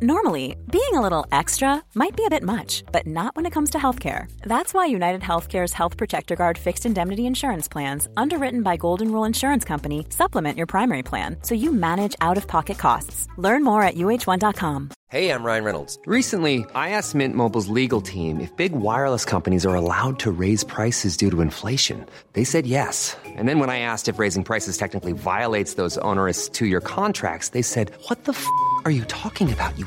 Normally, being a little extra might be a bit much, but not when it comes to healthcare. That's why United Healthcare's Health Protector Guard fixed indemnity insurance plans, underwritten by Golden Rule Insurance Company, supplement your primary plan so you manage out of pocket costs. Learn more at uh1.com. Hey, I'm Ryan Reynolds. Recently, I asked Mint Mobile's legal team if big wireless companies are allowed to raise prices due to inflation. They said yes. And then when I asked if raising prices technically violates those onerous two year contracts, they said, What the f are you talking about, you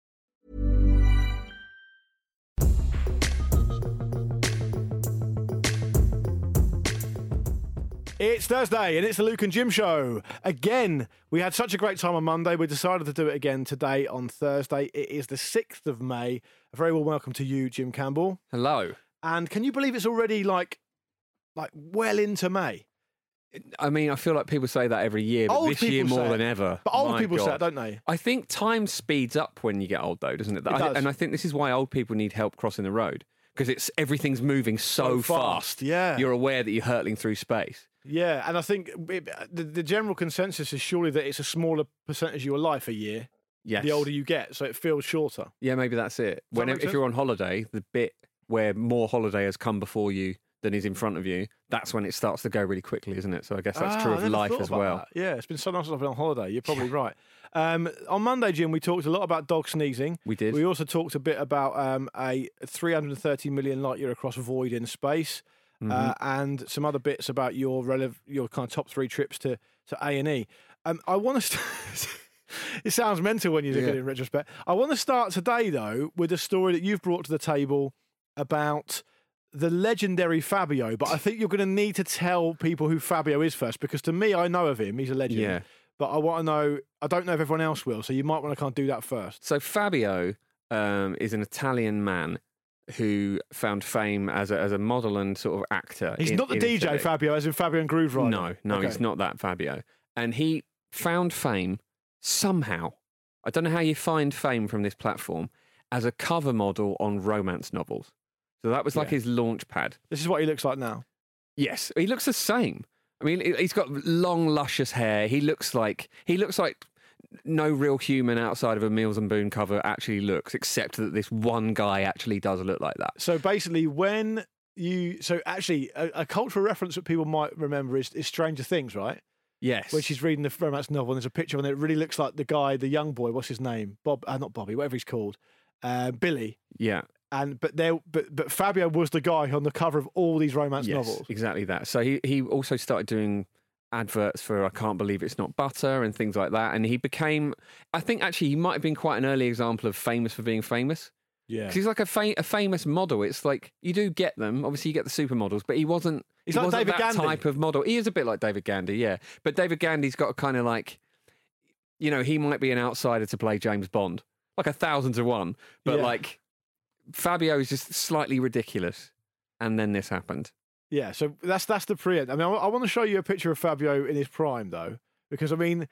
It's Thursday and it's the Luke and Jim show. Again, we had such a great time on Monday. We decided to do it again today on Thursday. It is the 6th of May. A very well welcome to you, Jim Campbell. Hello. And can you believe it's already like like well into May? I mean, I feel like people say that every year, but Old this year more than it. ever. But old My people say God. it, don't they? I think time speeds up when you get old, though, doesn't it? I- does. And I think this is why old people need help crossing the road because it's everything's moving so, So fast, yeah. You're aware that you're hurtling through space. Yeah, and I think it, the, the general consensus is surely that it's a smaller percentage of your life a year Yes. the older you get, so it feels shorter. Yeah, maybe that's it. When make if sense? you're on holiday, the bit where more holiday has come before you than is in front of you, that's when it starts to go really quickly, isn't it? So I guess that's Ah, true of life as well. that. Yeah, it's been so long since I've been on holiday. You're probably right. Um, on Monday, Jim, we talked a lot about dog sneezing. We did. We also talked a bit about um, a 330 million light year across void in space, Mm-hmm. uh, and some other bits about your relev- your kind of top three trips to to A and E. Um, I want to. St- it sounds mental when you look at it in retrospect. I want to start today though with a story that you've brought to the table about the legendary Fabio, but I think you're going to need to tell people who Fabio is first because to me, I know of him. He's a legend. Yeah. But I want to know, I don't know if everyone else will, so you might want to kind of do that first. So Fabio um, is an Italian man who found fame as a, as a model and sort of actor. He's in- not the DJ Italy. Fabio, as in Fabio and Grooverider. No, no, Okay. he's not that Fabio. And he found fame somehow. I don't know how you find fame from this platform as a cover model on romance novels. So that was like Yeah. his launch pad. This is what he looks like now. Yes, he looks the same. I mean, he- he's got long, luscious hair. He looks like he looks like no real human outside of a Mills and Boon cover actually looks, except that this one guy actually does look like that. So basically, when you, so actually, a, a cultural reference that people might remember is, is Stranger Things, right? Yes, When she's reading the romance novel, and there's a picture and it really looks like the guy, the young boy. What's his name? Bob, uh, not Bobby, whatever he's called, uh, Billy. yeah, And but there, but but Fabio was the guy on the cover of all these romance yes, novels. exactly that. So he he also started doing adverts for I can't believe it's not butter and things like that. And he became, I think actually he might have been quite an early example of famous for being famous. Yeah, Because he's like a, fa- a famous model. It's like you do get them. Obviously, you get the supermodels, but he wasn't. He's he like wasn't David that Gandy. type of model. He is a bit like David Gandy, yeah. But David Gandy's got a kind of like, you know, he might be an outsider to play James Bond, like a thousand to one. But Yeah. like Fabio is just slightly ridiculous, and then this happened. Yeah, so that's that's the preempt. I mean, I, I want to show you a picture of Fabio in his prime, though, because I mean,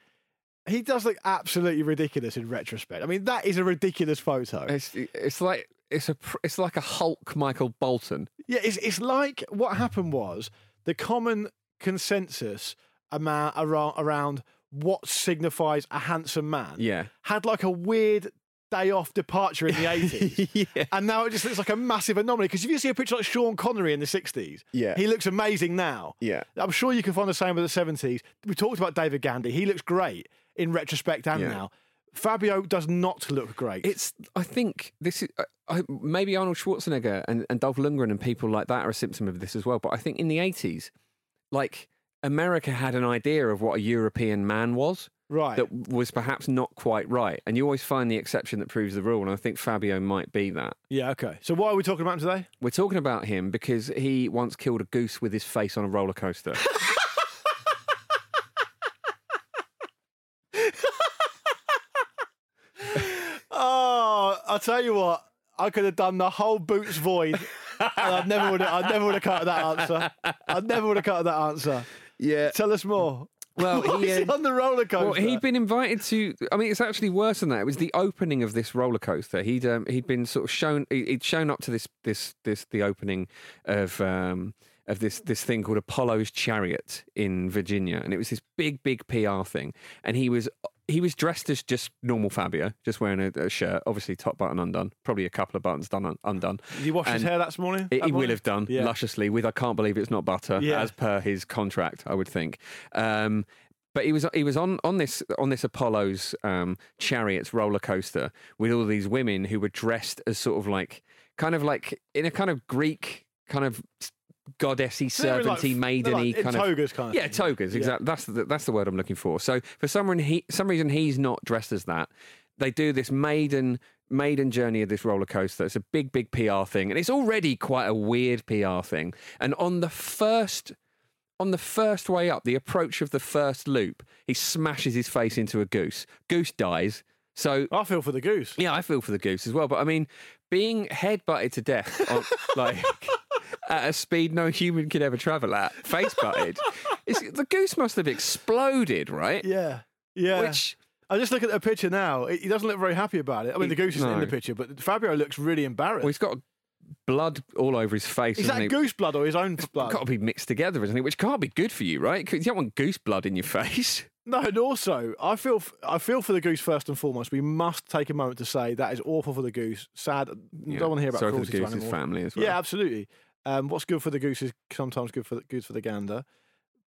he does look absolutely ridiculous in retrospect. I mean, that is a ridiculous photo. It's it's like it's a it's like a Hulk Michael Bolton. Yeah, it's it's like what happened was the common consensus around around what signifies a handsome man. Yeah. had like a weird day off departure in the eighties. yeah. And now it just looks like a massive anomaly. Because if you see a picture like Sean Connery in the 60s, Yeah. he looks amazing now. Yeah. I'm sure you can find the same with the 70s. We talked about David Gandy. He looks great in retrospect and Yeah. now. Fabio does not look great. It's. I think this is I, I, maybe Arnold Schwarzenegger and, and Dolph Lundgren and people like that are a symptom of this as well. But I think in the eighties, like America had an idea of what a European man was right. that was perhaps not quite right, and you always find the exception that proves the rule. And I think Fabio might be that. yeah, okay. So what are we talking about him today? We're talking about him because he once killed a goose with his face on a roller coaster. Oh, I'll tell you what. I could have done the whole boots void, and I never would. have I never would have cut that answer. I never would have cut that answer. Yeah. Tell us more. Well, Why he, is he uh, on the roller coaster? Well, he'd been invited to. I mean, it's actually worse than that. It was the opening of this roller coaster. He'd um, he'd been sort of shown. he- He'd shown up to this this this the opening of. Um, of this, this thing called Apollo's Chariot in Virginia, and it was this big, big PR thing. And he was he was dressed as just normal Fabio, just wearing a, a shirt, obviously top button undone, probably a couple of buttons done un- undone. Did he wash his hair that morning? He, that he will have done Yeah. lusciously with I can't believe it's not butter Yeah. as per his contract, I would think. Um, but he was he was on, on this on this Apollo's um, chariots roller coaster with all these women who were dressed as sort of like kind of like in a kind of Greek kind of goddessy in, like, servanty maideny like in kind of togas kind of yeah thing. togas Yeah. exactly that's the, that's the word I'm looking for. So for some reason he some reason he's not dressed as that. They do this maiden maiden journey of this roller coaster. It's a big big PR thing, and it's already quite a weird PR thing. And on the first on the first way up, the approach of the first loop, he smashes his face into a goose. Goose dies. So I feel for the goose. yeah, I feel for the goose as well. But I mean, being headbutted to death, on, like at a speed no human could ever travel at, face butted, the goose must have exploded, right? Yeah. Yeah. Which I just look at the picture now. He doesn't look very happy about it. I mean, the goose isn't in the picture, but Fabio looks really embarrassed. well, he's got blood all over his face. Is that he? goose blood or his own blood? Got to be mixed together, isn't it? Which can't be good for you, right? You don't want goose blood in your face. No, and also I feel f- I feel for the goose first and foremost. We must take a moment to say that is awful for the goose. Sad. Yeah. Don't want to hear about Sorry for cruelty the to goose's family as well. Yeah, absolutely. Um, what's good for the goose is sometimes good for the, good for the gander.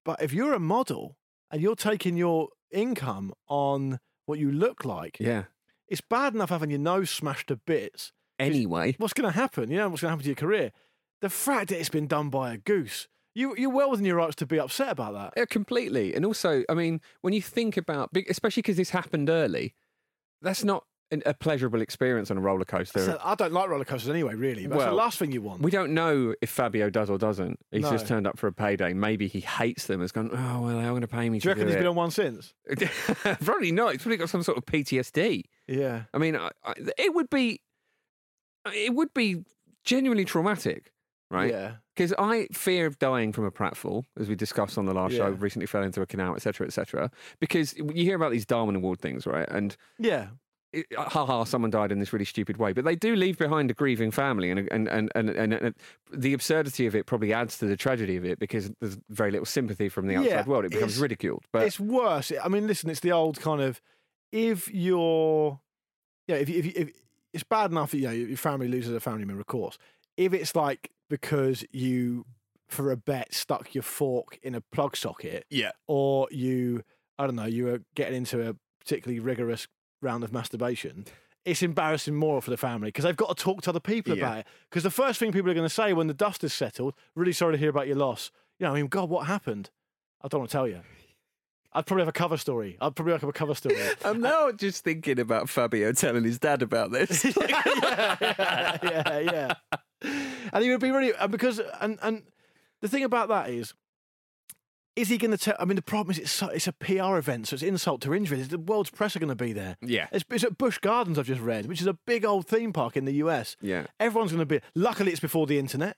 But if you're a model and you're taking your income on what you look like, yeah. it's bad enough having your nose smashed to bits. Anyway, What's going to happen? You know what's going to happen to your career. The fact that it's been done by a goose, you you're well within your rights to be upset about that. Yeah, completely. And also, I mean, when you think about, especially because this happened early, that's not a pleasurable experience on a roller coaster. So I don't like roller coasters anyway. Really, that's the last thing you want. we don't know if Fabio does or doesn't. He's No. just turned up for a payday. Maybe he hates them. Has gone. Oh well, they're going to pay me. Do you reckon do he's been on one since? probably not. He's probably got some sort of PTSD. Yeah. I mean, I, I, it would be, it would be genuinely traumatic, right? Yeah. Because I fear of dying from a pratfall, as we discussed on the last show. Recently fell into a canal, etc., etc. Because you hear about these Darwin Award things, right? And Yeah. It, haha, someone died in this really stupid way. But they do leave behind a grieving family, and and, and, and, and, and the absurdity of it probably adds to the tragedy of it because there's very little sympathy from the outside Yeah, world. It becomes it's- ridiculed. But it's worse. I mean, listen, it's the old kind of if you're, yeah, if, you- if, you- if it's bad enough, that, you know, your family loses a family member, of course. If it's like because you, for a bet, stuck your fork in a plug socket, yeah, or you, I don't know, you were getting into a particularly rigorous round of masturbation. It's embarrassing more for the family because they've got to talk to other people Yeah. about it. Because the first thing people are going to say when the dust is settled, really sorry to hear about your loss. You know, I mean, God, what happened? I don't want to tell you. I'd probably have a cover story. I'd probably have a cover story. I'm now just thinking about Fabio telling his dad about this. yeah, yeah, yeah, yeah. And he would be really and because and and the thing about that is, is he going to tell? I mean, the problem is it's so, it's a PR event, so it's insult to injury. The world's press are going to be there. yeah, It's, it's at Busch Gardens, I've just read, which is a big old theme park in the US. yeah. Everyone's going to be. Luckily, it's before the internet.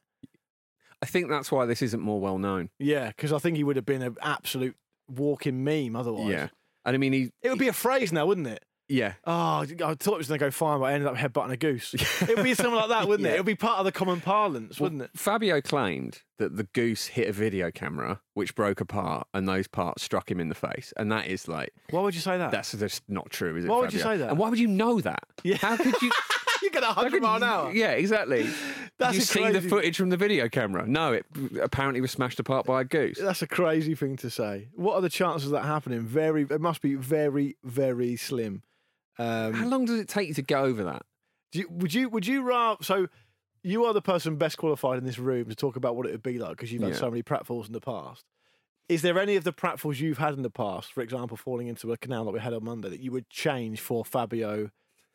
I think that's why this isn't more well known. Yeah, because I think he would have been an absolute walking meme otherwise. Yeah, and I mean, he, It would be a phrase now, wouldn't it? Yeah, Oh, I thought it was going to go fine, but I ended up headbutting a goose. it would be something like that, wouldn't it? Yeah. It would be part of the common parlance, wouldn't it? Fabio claimed that the goose hit a video camera, which broke apart, and those parts struck him in the face. And that is like, Why would you say that? that's just not true, is it? Why would you say that? And why would you know that? Yeah. How could you? You're going to how 100 could mile an hour. Yeah, exactly. That's you see the footage from the video camera? No, it apparently was smashed apart by a goose. That's a crazy thing to say. What are the chances of that happening? Very, it must be very, very slim. How Um, long does it take you to get over that? do you, would you, would you rather? So, you are the person best qualified in this room to talk about what it would be like because you've had Yeah. so many pratfalls in the past. Is there any of the pratfalls you've had in the past, for example, falling into a canal that we had on Monday, that you would change for Fabio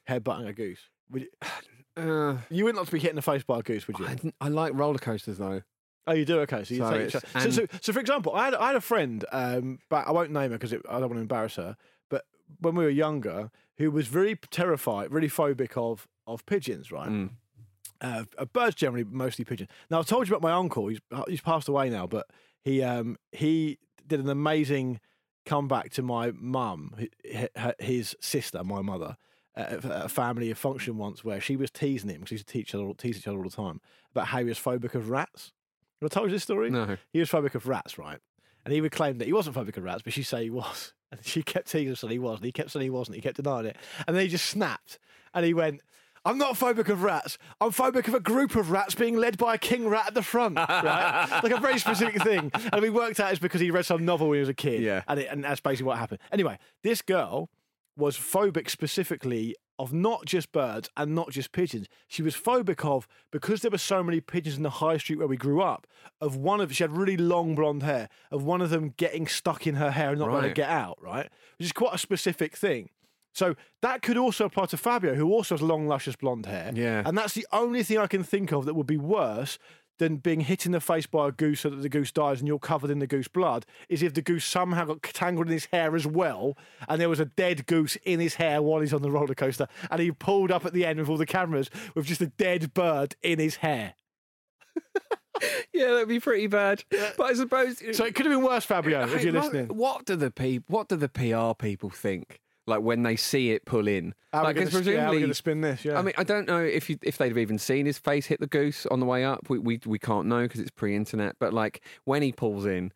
headbutting a goose? Would you, Uh, you wouldn't like to be hit in the face by a goose, would you? I, I like roller coasters though. Oh, you do? Okay, so you So take it's- so, so, so, for example, I had, I had a friend, um, but I won't name her because I don't want to embarrass her. But when we were younger, who was very terrified, really phobic of of pigeons, right? Mm. Uh, uh, birds generally, mostly pigeons. Now I've told you about my uncle. He's uh, he's passed away now, but he um he did an amazing come back to my mum, his sister, my mother, at a family a function once where she was teasing him because he used to teach each other, tease each other all the time about how he was phobic of rats. Have I told you this story? No. He was phobic of rats, right? And he would claim that he wasn't phobic of rats, but she'd say he was. And she kept teasing him saying he wasn't. he kept saying he wasn't. He kept denying it. And then he just snapped. And he went, I'm not phobic of rats. I'm phobic of a group of rats being led by a king rat at the front, right? like a very specific thing. And we worked out it's because he read some novel when he was a kid. Yeah. And, it, and that's basically what happened. Anyway, this girl was phobic specifically of not just birds and not just pigeons. She was phobic of because there were so many pigeons in the high street where we grew up. Of one of she had really long blonde hair. Of one of them getting stuck in her hair and not Right. it get out. Right, which is quite a specific thing. So that could also apply to Fabio, who also has long, luscious blonde hair. Yeah. and that's the only thing I can think of that would be worse than being hit in the face by a goose so that the goose dies and you're covered in the goose blood is if the goose somehow got tangled in his hair as well and there was a dead goose in his hair while he's on the roller coaster and he pulled up at the end with all the cameras with just a dead bird in his hair. Yeah, that'd be pretty bad. But I suppose So it could have been worse, Fabio, if you're listening. What do the pe- What do the PR people think? Like when they see it pull in, How we like gonna- 'cause yeah, how are we going to spin this? Yeah. I mean, I don't know if you, if they'd have even seen his face hit the goose on the way up. We we, we can't know because it's pre-internet. But like when he pulls in,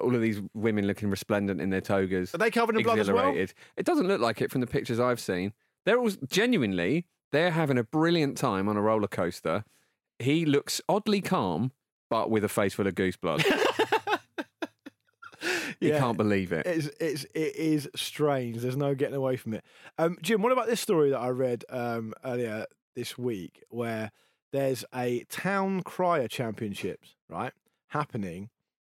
all of these women looking resplendent in their togas, Are they covered in blood as well? It doesn't look like it from the pictures I've seen. They're all genuinely they're having a brilliant time on a roller coaster. He looks oddly calm, but with a face full of goose blood. You Yeah. can't believe it. It's it's it is strange. There's no getting away from it. Um, Jim, what about this story that I read um, earlier this week, where there's a town crier championships right happening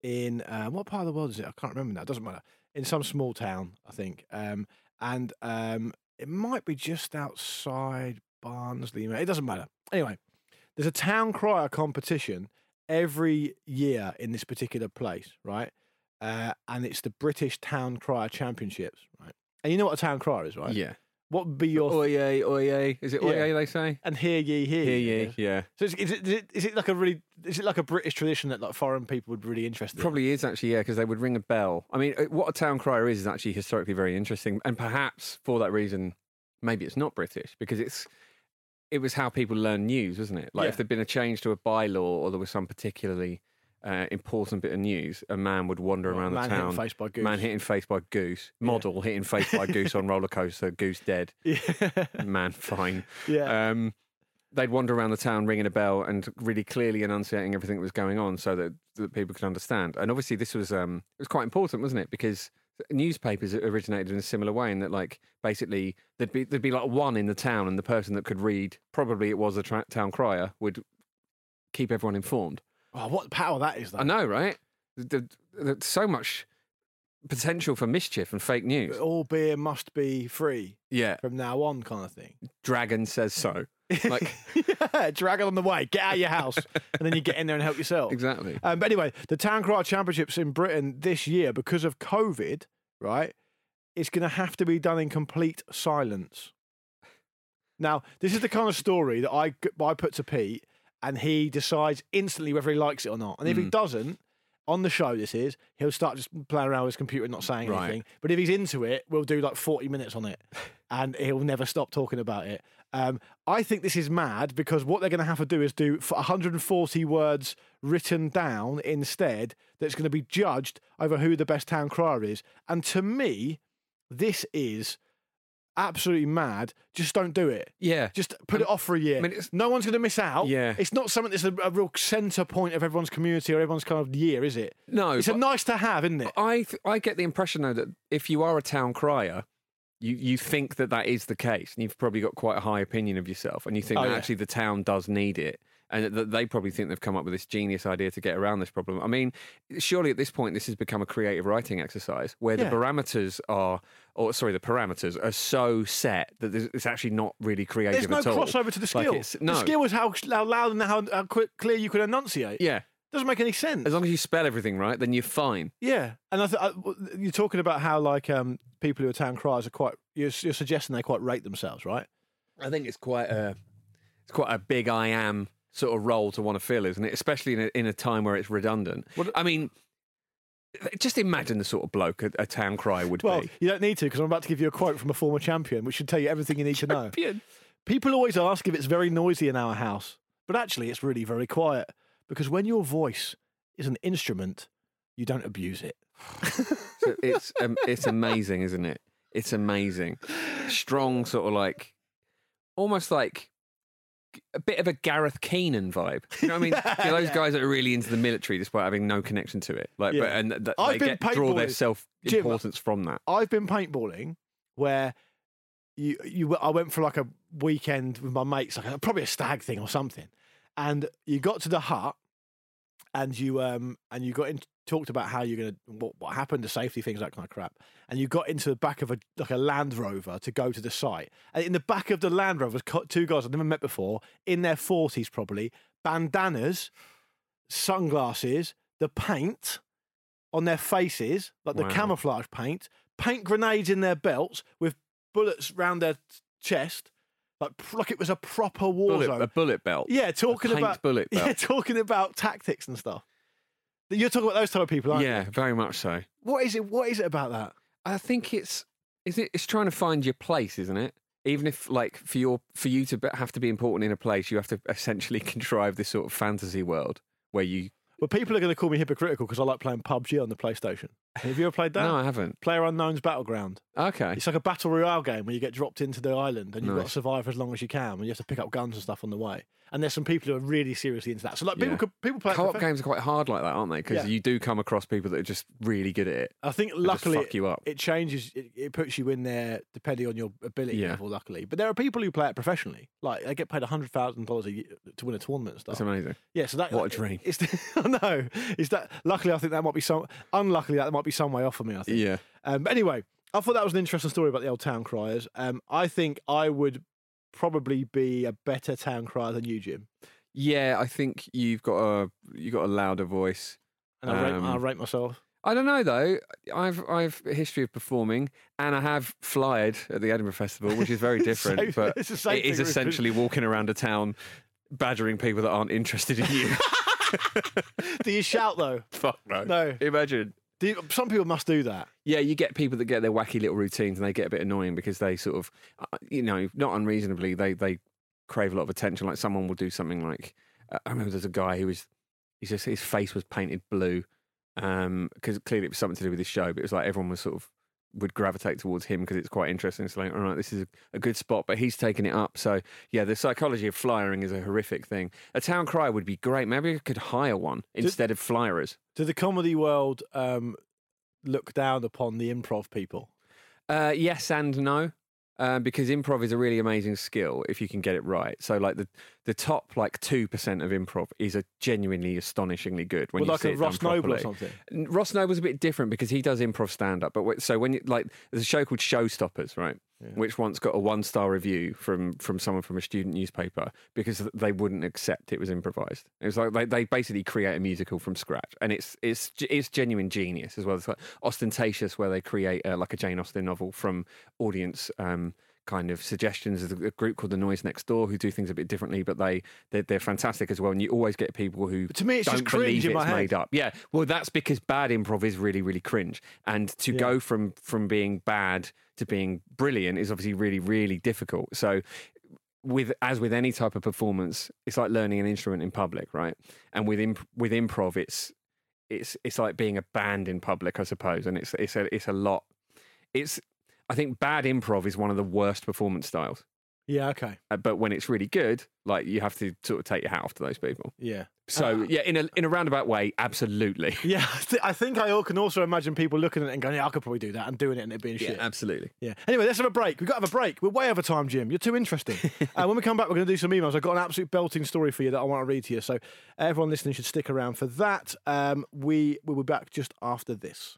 in uh, what part of the world is it? I can't remember now. It doesn't matter. In some small town, I think, um, and um, it might be just outside Barnsley. It doesn't matter. Anyway, there's a town crier competition every year in this particular place, right? Uh, and it's the British Town Crier Championships, right? And you know what a town crier is, right? Yeah. What would be your Oye, oye. Is it Yeah. oye they say? and hear ye, hear, Hear ye, ye. yes? Yeah. So is, is, it, is it is it like a really is it like a British tradition that like foreign people would really interested in? Probably is actually, yeah, because they would ring a bell. I mean, uh, what a town crier is is actually historically very interesting. And perhaps for that reason, maybe it's not British because it's. It was how people learn news, wasn't it? Like Yeah. if there'd been a change to a bylaw or there was some particularly uh, important bit of news, a man would wander Well, around man the hitting town. face by goose. Man hitting face by goose. Model hitting face by goose on roller coaster. Goose dead. Yeah, Man fine. yeah. um, they'd wander around the town ringing a bell and really clearly enunciating everything that was going on so that, that people could understand. And obviously, this was um, it was quite important, wasn't it? Because newspapers originated in a similar way, in that like basically there'd be there'd be like one in the town, and the person that could read, probably it was a tra- town crier, would keep everyone informed. Oh, what power that is! Though. I know, right? There- There's so much potential for mischief and fake news. All beer must be free Yeah, from now on, kind of thing. Dragon says so. Like yeah, drag it on the way. Get out of your house, and then you get in there and help yourself. exactly. Um, but anyway, the Town Crier Championships in Britain this year, because of COVID, right, it's going to have to be done in complete silence. Now, this is the kind of story that I I put to Pete, and he decides instantly whether he likes it or not. And if he Mm. doesn't, on the show, this is, he'll start just playing around with his computer and not saying Right. anything. But if he's into it, we'll do like 40 minutes on it, and he'll never stop talking about it. Um, I think this is mad because what they're going to have to do is do 140 words written down instead that's going to be judged over who the best town crier is. And to me, this is absolutely mad. Just don't do it. Yeah. Just put it off for a year. I mean, it's- no one's going to miss out. Yeah. It's not something that's a, a real centre point of everyone's community or everyone's kind of year, is it? No, It's a nice to have, isn't it? I th- I get the impression though that if you are a town crier, you you think that that is the case, and you've probably got quite a high opinion of yourself, and you think Oh, that yeah. actually the town does need it, and that they probably think they've come up with this genius idea to get around this problem. I mean, surely at this point this has become a creative writing exercise where Yeah. the parameters are, or sorry, the parameters are so set that it's actually not really creative There's no at all. crossover to the Like skill. The no. skill is how, how loud and how, how quick, clear you can enunciate. Yeah, Doesn't make any sense. as long as you spell everything right, then you're fine. Yeah, and I th- I, you're talking about how like um, people who are town criers are quite. You're, you're suggesting they quite rate themselves, right? I think it's quite a it's quite a big I am sort of role to want to fill, isn't it? Especially in a, in a time where it's redundant. What- I mean, Just imagine the sort of bloke a, a town crier would Well, be. you don't need to because I'm about to give you a quote from a former champion, which should tell you everything you need to know. People always ask if it's very noisy in our house, but actually, it's really very quiet because when your voice is an instrument, you don't abuse it. So it's um, it's amazing, isn't it? It's amazing. Strong, sort of like, almost like a bit of a Gareth Keenan vibe. You know what I mean? Know, those Yeah. guys that are really into the military despite having no connection to it. Like, Yeah. but, and that I've they been get, draw their self importance from that. I've been paintballing where you you I went for like a weekend with my mates, like a, probably a stag thing or something, and you got to the hut, and you um and you got in talked about how you're gonna what, what happened, the safety things, that kind of crap, and you got into the back of a like a Land Rover to go to the site, and in the back of the Land Rover, two guys I've never met before, in their forties probably, bandanas, sunglasses, the paint on their faces, like the Wow. camouflage paint, paint grenades in their belts with bullets round their chest, like like it was a proper war Bullet, zone. a bullet belt. yeah, talking about bullet yeah, talking about tactics and stuff. You're talking about those type of people, aren't Yeah, you? Yeah, very much so. What is it? What is it about that? I think it's is it it's trying to find your place, isn't it? Even if like for your for you to have to be important in a place, you have to essentially contrive this sort of fantasy world where you. Well, people are going to call me hypocritical because I like playing PUBG on the PlayStation. Have you ever played that? No, I haven't. Player Unknown's Battleground. Okay. It's like a battle royale game where you get dropped into the island and you've got to Nice. survive as long as you can, and you have to pick up guns and stuff on the way. And there's some people who are really seriously into that. So like people Yeah. could, people play Co-op games are quite hard like that, aren't they? Because Yeah. you do come across people that are just really good at it. I think luckily fuck you up. it changes. It, it puts you in there depending on your ability Yeah. level. Luckily, but there are people who play it professionally. Like they get paid hundred thousand dollars a year to win a tournament and stuff. That's amazing. Yeah, so that What a dream. It's I know. Is that luckily? I think that might be some. Unluckily, that might be some way off for me. I think. Yeah. Um, but anyway, I thought that was an interesting story about the old town criers. Um, I think I would probably be a better town crier than you, Jim. Yeah, I think you've got a you've got a louder voice. And I, rate, I Um, rate myself. I don't know though. I've I've a history of performing, and I have flyed at the Edinburgh Festival, which is very different. Same- but it's it is essentially walking around a town, badgering people that aren't interested in you. Do you shout though? Fuck no. No. Imagine. You, some people must do that. Yeah, you get people that get their wacky little routines, and they get a bit annoying because they sort of, uh, you know, not unreasonably, they they crave a lot of attention. Like someone will do something like, uh, I remember there's a guy who was, he's just his face was painted blue, because clearly it was something to do with his show. But it was like everyone was sort of would gravitate towards him because it's quite interesting. It's like, all right, this is a, a good spot, but he's taking it up. So yeah, the psychology of flyering is a horrific thing. A town crier would be great. Maybe I could hire one instead of flyerers. Did the comedy world um, look down upon the improv people? Uh, yes and no. Um, because improv is a really amazing skill if you can get it right. So, like the the top like two percent of improv is a genuinely astonishingly good when Well, you like see a it Ross Noble or something. Ross Noble's a bit different because he does improv stand up. But so when you like, there's a show called Showstoppers, right? Which once got a one star review from from someone from a student newspaper because they wouldn't accept it was improvised. It was like they, they basically create a musical from scratch, and it's it's it's genuine genius as well. It's like ostentatious where they create uh, like a Jane Austen novel from audience. Um, kind of suggestions There's a a group called the noise next door who do things a bit differently but they they're, they're fantastic as well and you always get people who But to me, it's don't just cringe believe it's head. made up yeah well that's because bad improv is really really cringe and to Yeah. go from from being bad to being brilliant is obviously really really difficult. So with as with any type of performance it's like learning an instrument in public right? And with imp- with improv it's it's it's like being a band in public i suppose and it's it's a it's a lot. It's i think bad improv is one of the worst performance styles Yeah, okay. Uh, but when it's really good like you have to sort of take your hat off to those people Yeah. so Uh, yeah in a in a roundabout way absolutely Yeah, I, th- I think I can also imagine people looking at it and going, "Yeah, I could probably do that," and doing it and it being yeah shit. absolutely Yeah. Anyway, let's have a break. We've got to have a break. We're way over time, Jim. You're too interesting. uh, when we come back, we're going to do some emails. I've got an absolute belting story for you that I want to read to you. So everyone listening should stick around for that. Um, we will be back just after this.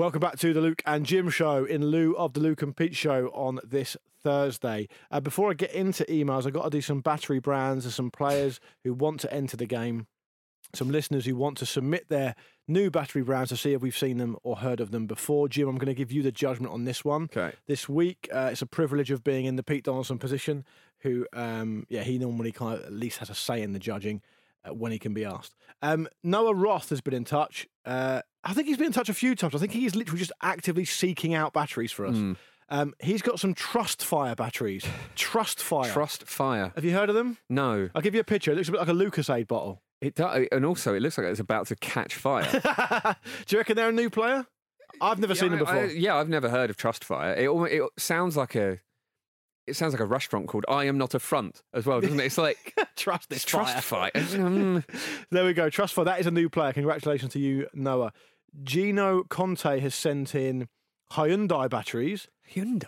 Welcome back to the Luke and Jim show in lieu of the Luke and Pete show on this Thursday. Uh, before I get into emails, I've got to do some battery brands and some players who want to enter the game, some listeners who want to submit their new battery brands to see if we've seen them or heard of them before. Jim, I'm going to give you the judgment on this one. Okay. This week, uh, it's a privilege of being in the Pete Donaldson position, who, um, yeah, he normally kind of at least has a say in the judging uh, when he can be asked. Um, Noah Roth has been in touch. Uh, I think he's been in touch a few times. I think he is literally just actively seeking out batteries for us. Hmm. Um, he's got some Trust Fire batteries. Trust Fire. Trust fire. Have you heard of them? No. I'll give you a picture. It looks a bit like a Lucozade bottle. It does, and also it looks like it's about to catch fire. Do you reckon they're a new player? I've never seen them before. I, yeah, I've never heard of Trust Fire. It, it sounds like a it sounds like a restaurant called I Am Not a Front as well, doesn't it? It's like Trust this Trust fire. Fire. Mm. There we go. Trust Fire. That is a new player. Congratulations to you, Noah. Gino Conte has sent in Hyundai batteries. Hyundai.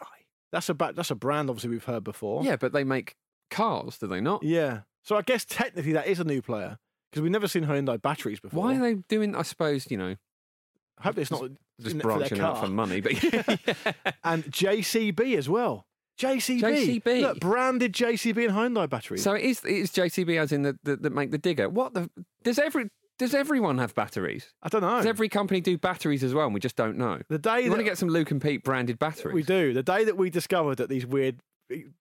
That's a ba- that's a brand obviously we've heard before. Yeah, but they make cars, do they not? Yeah. So I guess technically that is a new player because we've never seen Hyundai batteries before. Why are they doing? I suppose you know, I hope it's not just branching out for money. But and JCB as well. JCB. JCB. Look, branded JCB and Hyundai batteries. so it is it is JCB as in the, the that make the digger. What the does every does everyone have batteries? I don't know. Does every company do batteries as well? and we just don't know. the day You want to get some Luke and Pete branded batteries? we do, the day that we discovered that these weird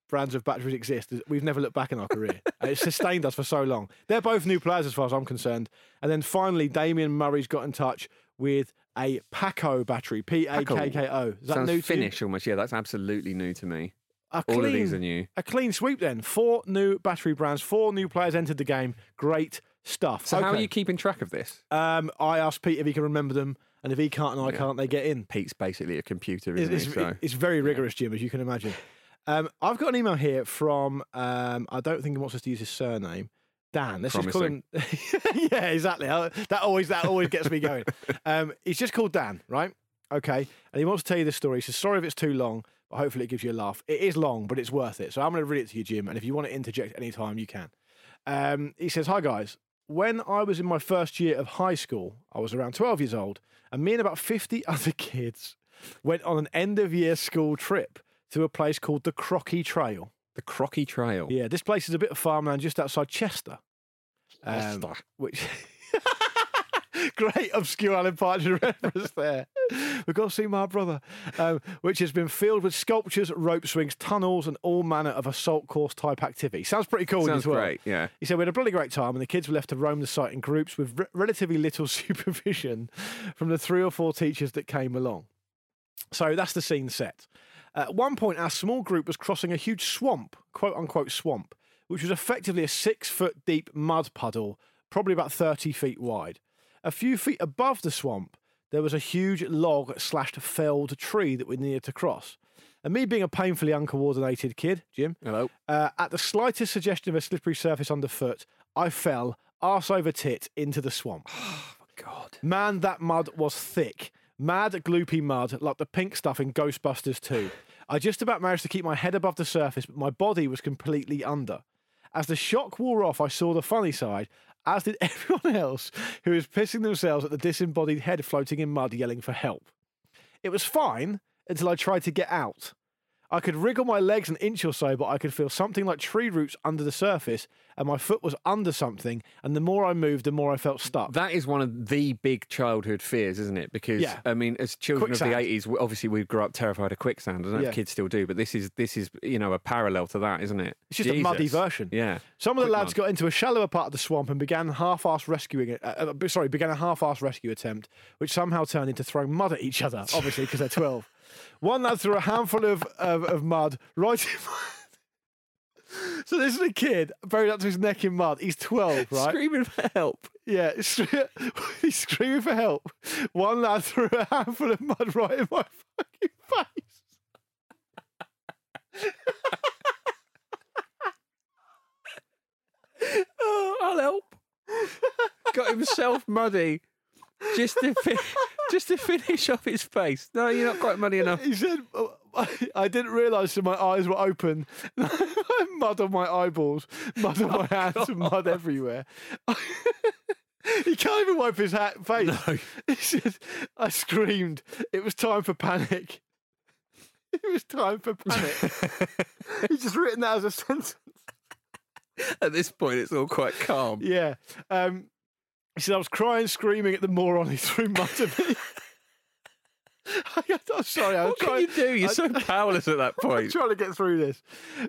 brands of batteries exist, we've never looked back in our career. it's sustained us for so long. They're both new players as far as I'm concerned. And then finally, Damien Murray's got in touch with a Paco battery, P A K K O. Is that Sounds new to you? Finnish almost. Yeah, that's absolutely new to me. A All of clean- these are new. A clean sweep then. Four new battery brands, four new players entered the game. Great stuff. So how are you keeping track of this? Um, I asked Pete if he can remember them, and if he can't and I Yeah. can't, they get in. Pete's basically a computer, It's, isn't it's, he? So it's very rigorous, Jim, as you can imagine. Um, I've got an email here from, um, I don't think he wants us to use his surname. Dan, let's just call yeah, exactly. That always that always gets me going. Um, he's just called Dan, right? Okay, and he wants to tell you this story. He says, "Sorry if it's too long, hopefully it gives you a laugh. It is long, but it's worth it. So I'm going to read it to you, Jim. And if you want to interject any time, you can." Um, he says, "Hi guys. When I was in my first year of high school, I was around 12 years old, and me and about 50 other kids went on an end of year school trip to a place called the Crocky Trail. the Crocky Trail. Yeah, this place is a bit of farmland just outside Chester. Um, Chester. which great obscure Alan Partridge reference there. We've got to see my brother, um, which has been filled with sculptures, rope swings, tunnels, and all manner of assault course type activity. Sounds pretty cool Sounds well. great. Yeah. He said we had a bloody great time, and the kids were left to roam the site in groups with re- relatively little supervision from the three or four teachers that came along. So that's the scene set. At one point, our small group was crossing a huge swamp, quote unquote swamp, which was effectively a six foot deep mud puddle, probably about 30 feet wide. A few feet above the swamp, there was a huge log slashed felled tree that we needed to cross. And me being a painfully uncoordinated kid, Jim, Hello. uh, at the slightest suggestion of a slippery surface underfoot, I fell arse over tit into the swamp. God. Man, that mud was thick. Mad, gloopy mud, like the pink stuff in Ghostbusters 2. I just about managed to keep my head above the surface, but my body was completely under. As the shock wore off, I saw the funny side. As did everyone else who was pissing themselves at the disembodied head floating in mud yelling for help. It was fine until I tried to get out. I could wriggle my legs an inch or so, but I could feel something like tree roots under the surface, and my foot was under something. And the more I moved, the more I felt stuck. That is one of the big childhood fears, isn't it? Because Yeah. I mean, as children of the eighties, obviously we grew up terrified of quicksand. I don't know Yeah. if kids still do, but this is this is you know a parallel to that, isn't it? It's just a muddy version. Yeah. Some of the Quick lads mud. got into a shallower part of the swamp and began half-ass rescuing it. Uh, uh, sorry, began a half-ass rescue attempt, which somehow turned into throwing mud at each other. Obviously, because they're twelve. One lad threw a handful of of, of mud right. In my... so this is a kid buried up to his neck in mud. He's twelve, right? Screaming for help. Yeah, he's screaming for help. One lad threw a handful of mud right in my fucking face. Oh, I'll help. Got himself muddy just to fi- just to finish off his face. No, you're not quite money enough. He said, "Oh, I, didn't realise that my eyes were open. mud on my eyeballs, mud on my hands, and mud everywhere. he can't even wipe his hat, face. He said, I screamed. It was time for panic. It was time for panic. He's just written that as a sentence. At this point, it's all quite calm. Yeah. Um, he said, I was crying, screaming at the moron who threw mud at me. I'm sorry. I was What can trying, you do? You're I- so powerless at that I'm point. trying to get through this.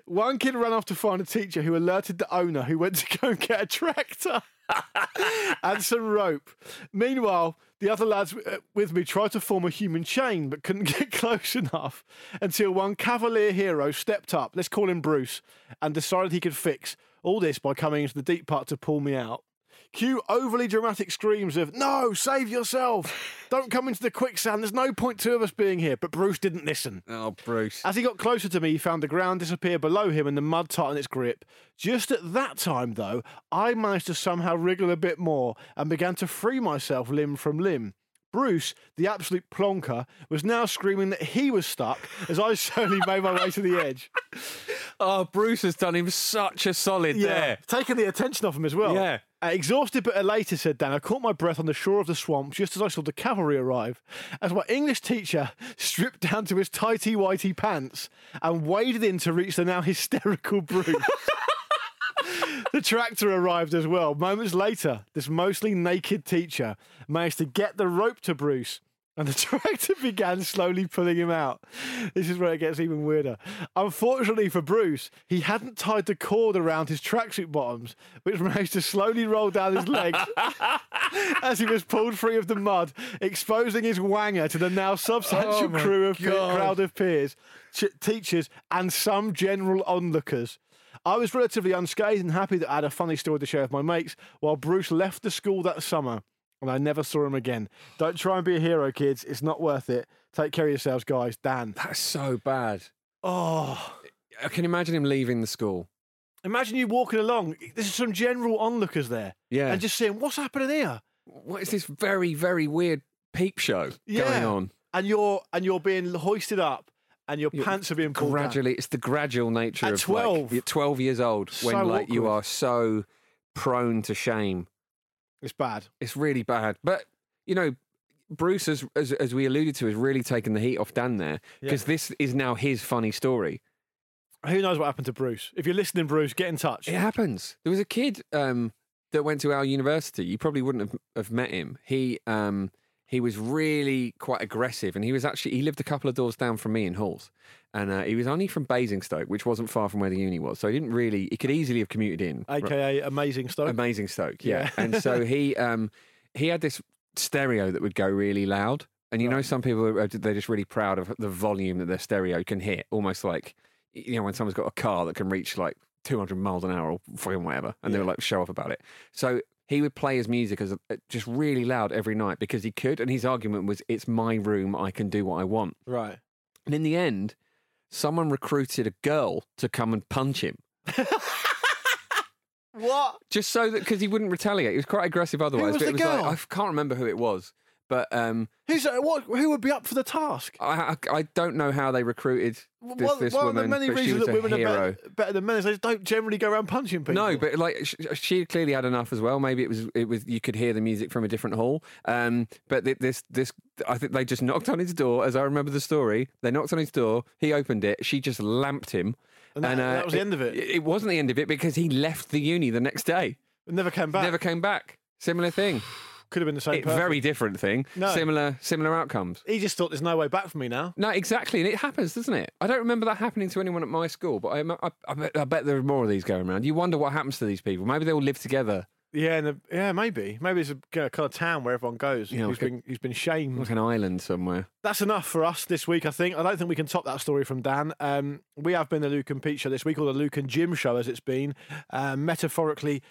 One kid ran off to find a teacher who alerted the owner, who went to go and get a tractor and some rope. Meanwhile, the other lads uh, with me tried to form a human chain but couldn't get close enough until one cavalier hero stepped up, let's call him Bruce, and decided he could fix all this by coming into the deep part to pull me out. Cue overly dramatic screams of, No, save yourself! Don't come into the quicksand. There's no point two of us being here. But Bruce didn't listen. Oh, Bruce. As he got closer to me, he found the ground disappear below him and the mud tighten its grip. Just at that time, though, I managed to somehow wriggle a bit more and began to free myself limb from limb. Bruce, the absolute plonker, was now screaming that he was stuck as I slowly made my way to the edge. Oh, Bruce has done him such a solid there. taking the attention off him as well. Yeah. Uh, exhausted but elated, said Dan, I caught my breath on the shore of the swamp just as I saw the cavalry arrive. As my English teacher stripped down to his tighty whitey pants and waded in to reach the now hysterical Bruce. the tractor arrived as well. Moments later, this mostly naked teacher managed to get the rope to Bruce. And the tractor began slowly pulling him out. This is where it gets even weirder. Unfortunately for Bruce, he hadn't tied the cord around his tracksuit bottoms, which managed to slowly roll down his legs as he was pulled free of the mud, exposing his wanger to the now substantial Oh crew of crowd of peers, ch- teachers, and some general onlookers. I was relatively unscathed and happy that I had a funny story to share with my mates, while Bruce left the school that summer, and I never saw him again. Don't try and be a hero, kids. It's not worth it. Take care of yourselves, guys. Dan. That's so bad. Oh, I can imagine him leaving the school. imagine you walking along. There's some general onlookers there, Yeah. and just saying, "What's happening here?" what is this very, very weird peep show going on? And you're and you're being hoisted up, and your You're pants are being pulled down. Gradually, it's the gradual nature At of 12. like you're 12 years old when So like you are so prone to shame. It's bad. It's really bad. But you know, Bruce, as as, as we alluded to, has really taken the heat off Dan there because this is now his funny story. Who knows what happened to Bruce? If you're listening, Bruce, get in touch. It happens. There was a kid um, that went to our university. You probably wouldn't have, have met him. He um, he was really quite aggressive, and he was actually he lived a couple of doors down from me in Halls, and uh, he was only from Basingstoke, which wasn't far from where the uni was. So he didn't really. He could easily have commuted in. AKA Amazing Stoke. Amazing Stoke, yeah. Yeah. and so he um, he had this stereo that would go really loud. And you know, some people are they're just really proud of the volume that their stereo can hit, almost like you know when someone's got a car that can reach like 200 miles an hour or fucking whatever, and they'll like show off about it. So he would play his music as a, just really loud every night because he could, and his argument was, "It's my room, I can do what I want." Right. And in the end, someone recruited a girl to come and punch him. What? just so that because he wouldn't retaliate. He was quite aggressive otherwise. was but the it was like girl? I can't remember who it was, But um, Who's uh, what? Who would be up for the task? I, I I don't know how they recruited this, one, this one woman, of the many reasons that women hero. are better, better than men is they don't generally go around punching people. No, but like sh- she clearly had enough as well. Maybe it was it was you could hear the music from a different hall. Um, but th- this this I think they just knocked on his door. As I remember the story, they knocked on his door. He opened it. She just lamped him. And that- that was the end of it? It wasn't the end of it because he left the uni the next day. It never came back. Never came back. Similar thing. Could have been the same. It, person. very different thing. No. Similar similar outcomes. He just thought there's no way back for me now. No, exactly, and it happens, doesn't it? I don't remember that happening to anyone at my school, but I, I, I, bet, I bet there are more of these going around. You wonder what happens to these people. Maybe they all live together, Yeah, and the, yeah, maybe, maybe it's a kind of town where everyone goes. Yeah, who's like a- been who's been shamed. like an island somewhere. That's enough for us this week, I think. I don't think we can top that story from Dan. Um, we have been the Luke and Pete show this week, or the Luke and Jim show, as it's been, uh, metaphorically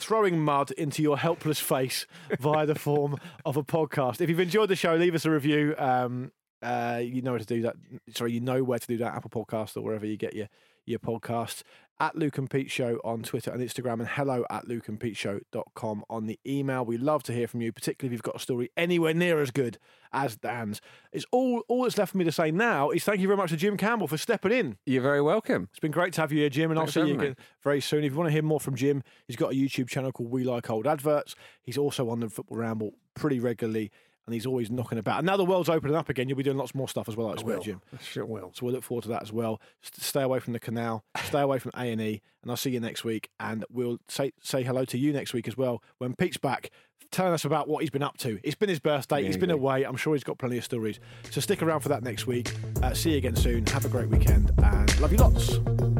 throwing mud into your helpless face via the form of a podcast. If you've enjoyed the show, leave us a review. Um, uh, you know where to do that. Sorry, you know where to do that. Apple Podcast or wherever you get your your podcast At Luke and Pete Show on Twitter and Instagram, and hello at lukeandpeteshow.com on the email. We love to hear from you, particularly if you've got a story anywhere near as good as Dan's. It's all all that's left for me to say now is thank you very much to Jim Campbell for stepping in. You're very welcome. It's been great to have you here, Jim, and Thanks I'll see you again very soon. If you want to hear more from Jim, he's got a YouTube channel called We Like Old Adverts. He's also on the Football Ramble pretty regularly, and he's always knocking about. And now the world's opening up again, you'll be doing lots more stuff as well, I expect, Jim. Sure will. So we'll look forward to that as well. Stay away from the canal, stay away from A and E, and I'll see you next week. And we'll say say hello to you next week as well when Pete's back, telling us about what he's been up to. It's been his birthday. he's been away. I'm sure he's got plenty of stories. So stick around for that next week. Uh, see you again soon. Have a great weekend and love you lots.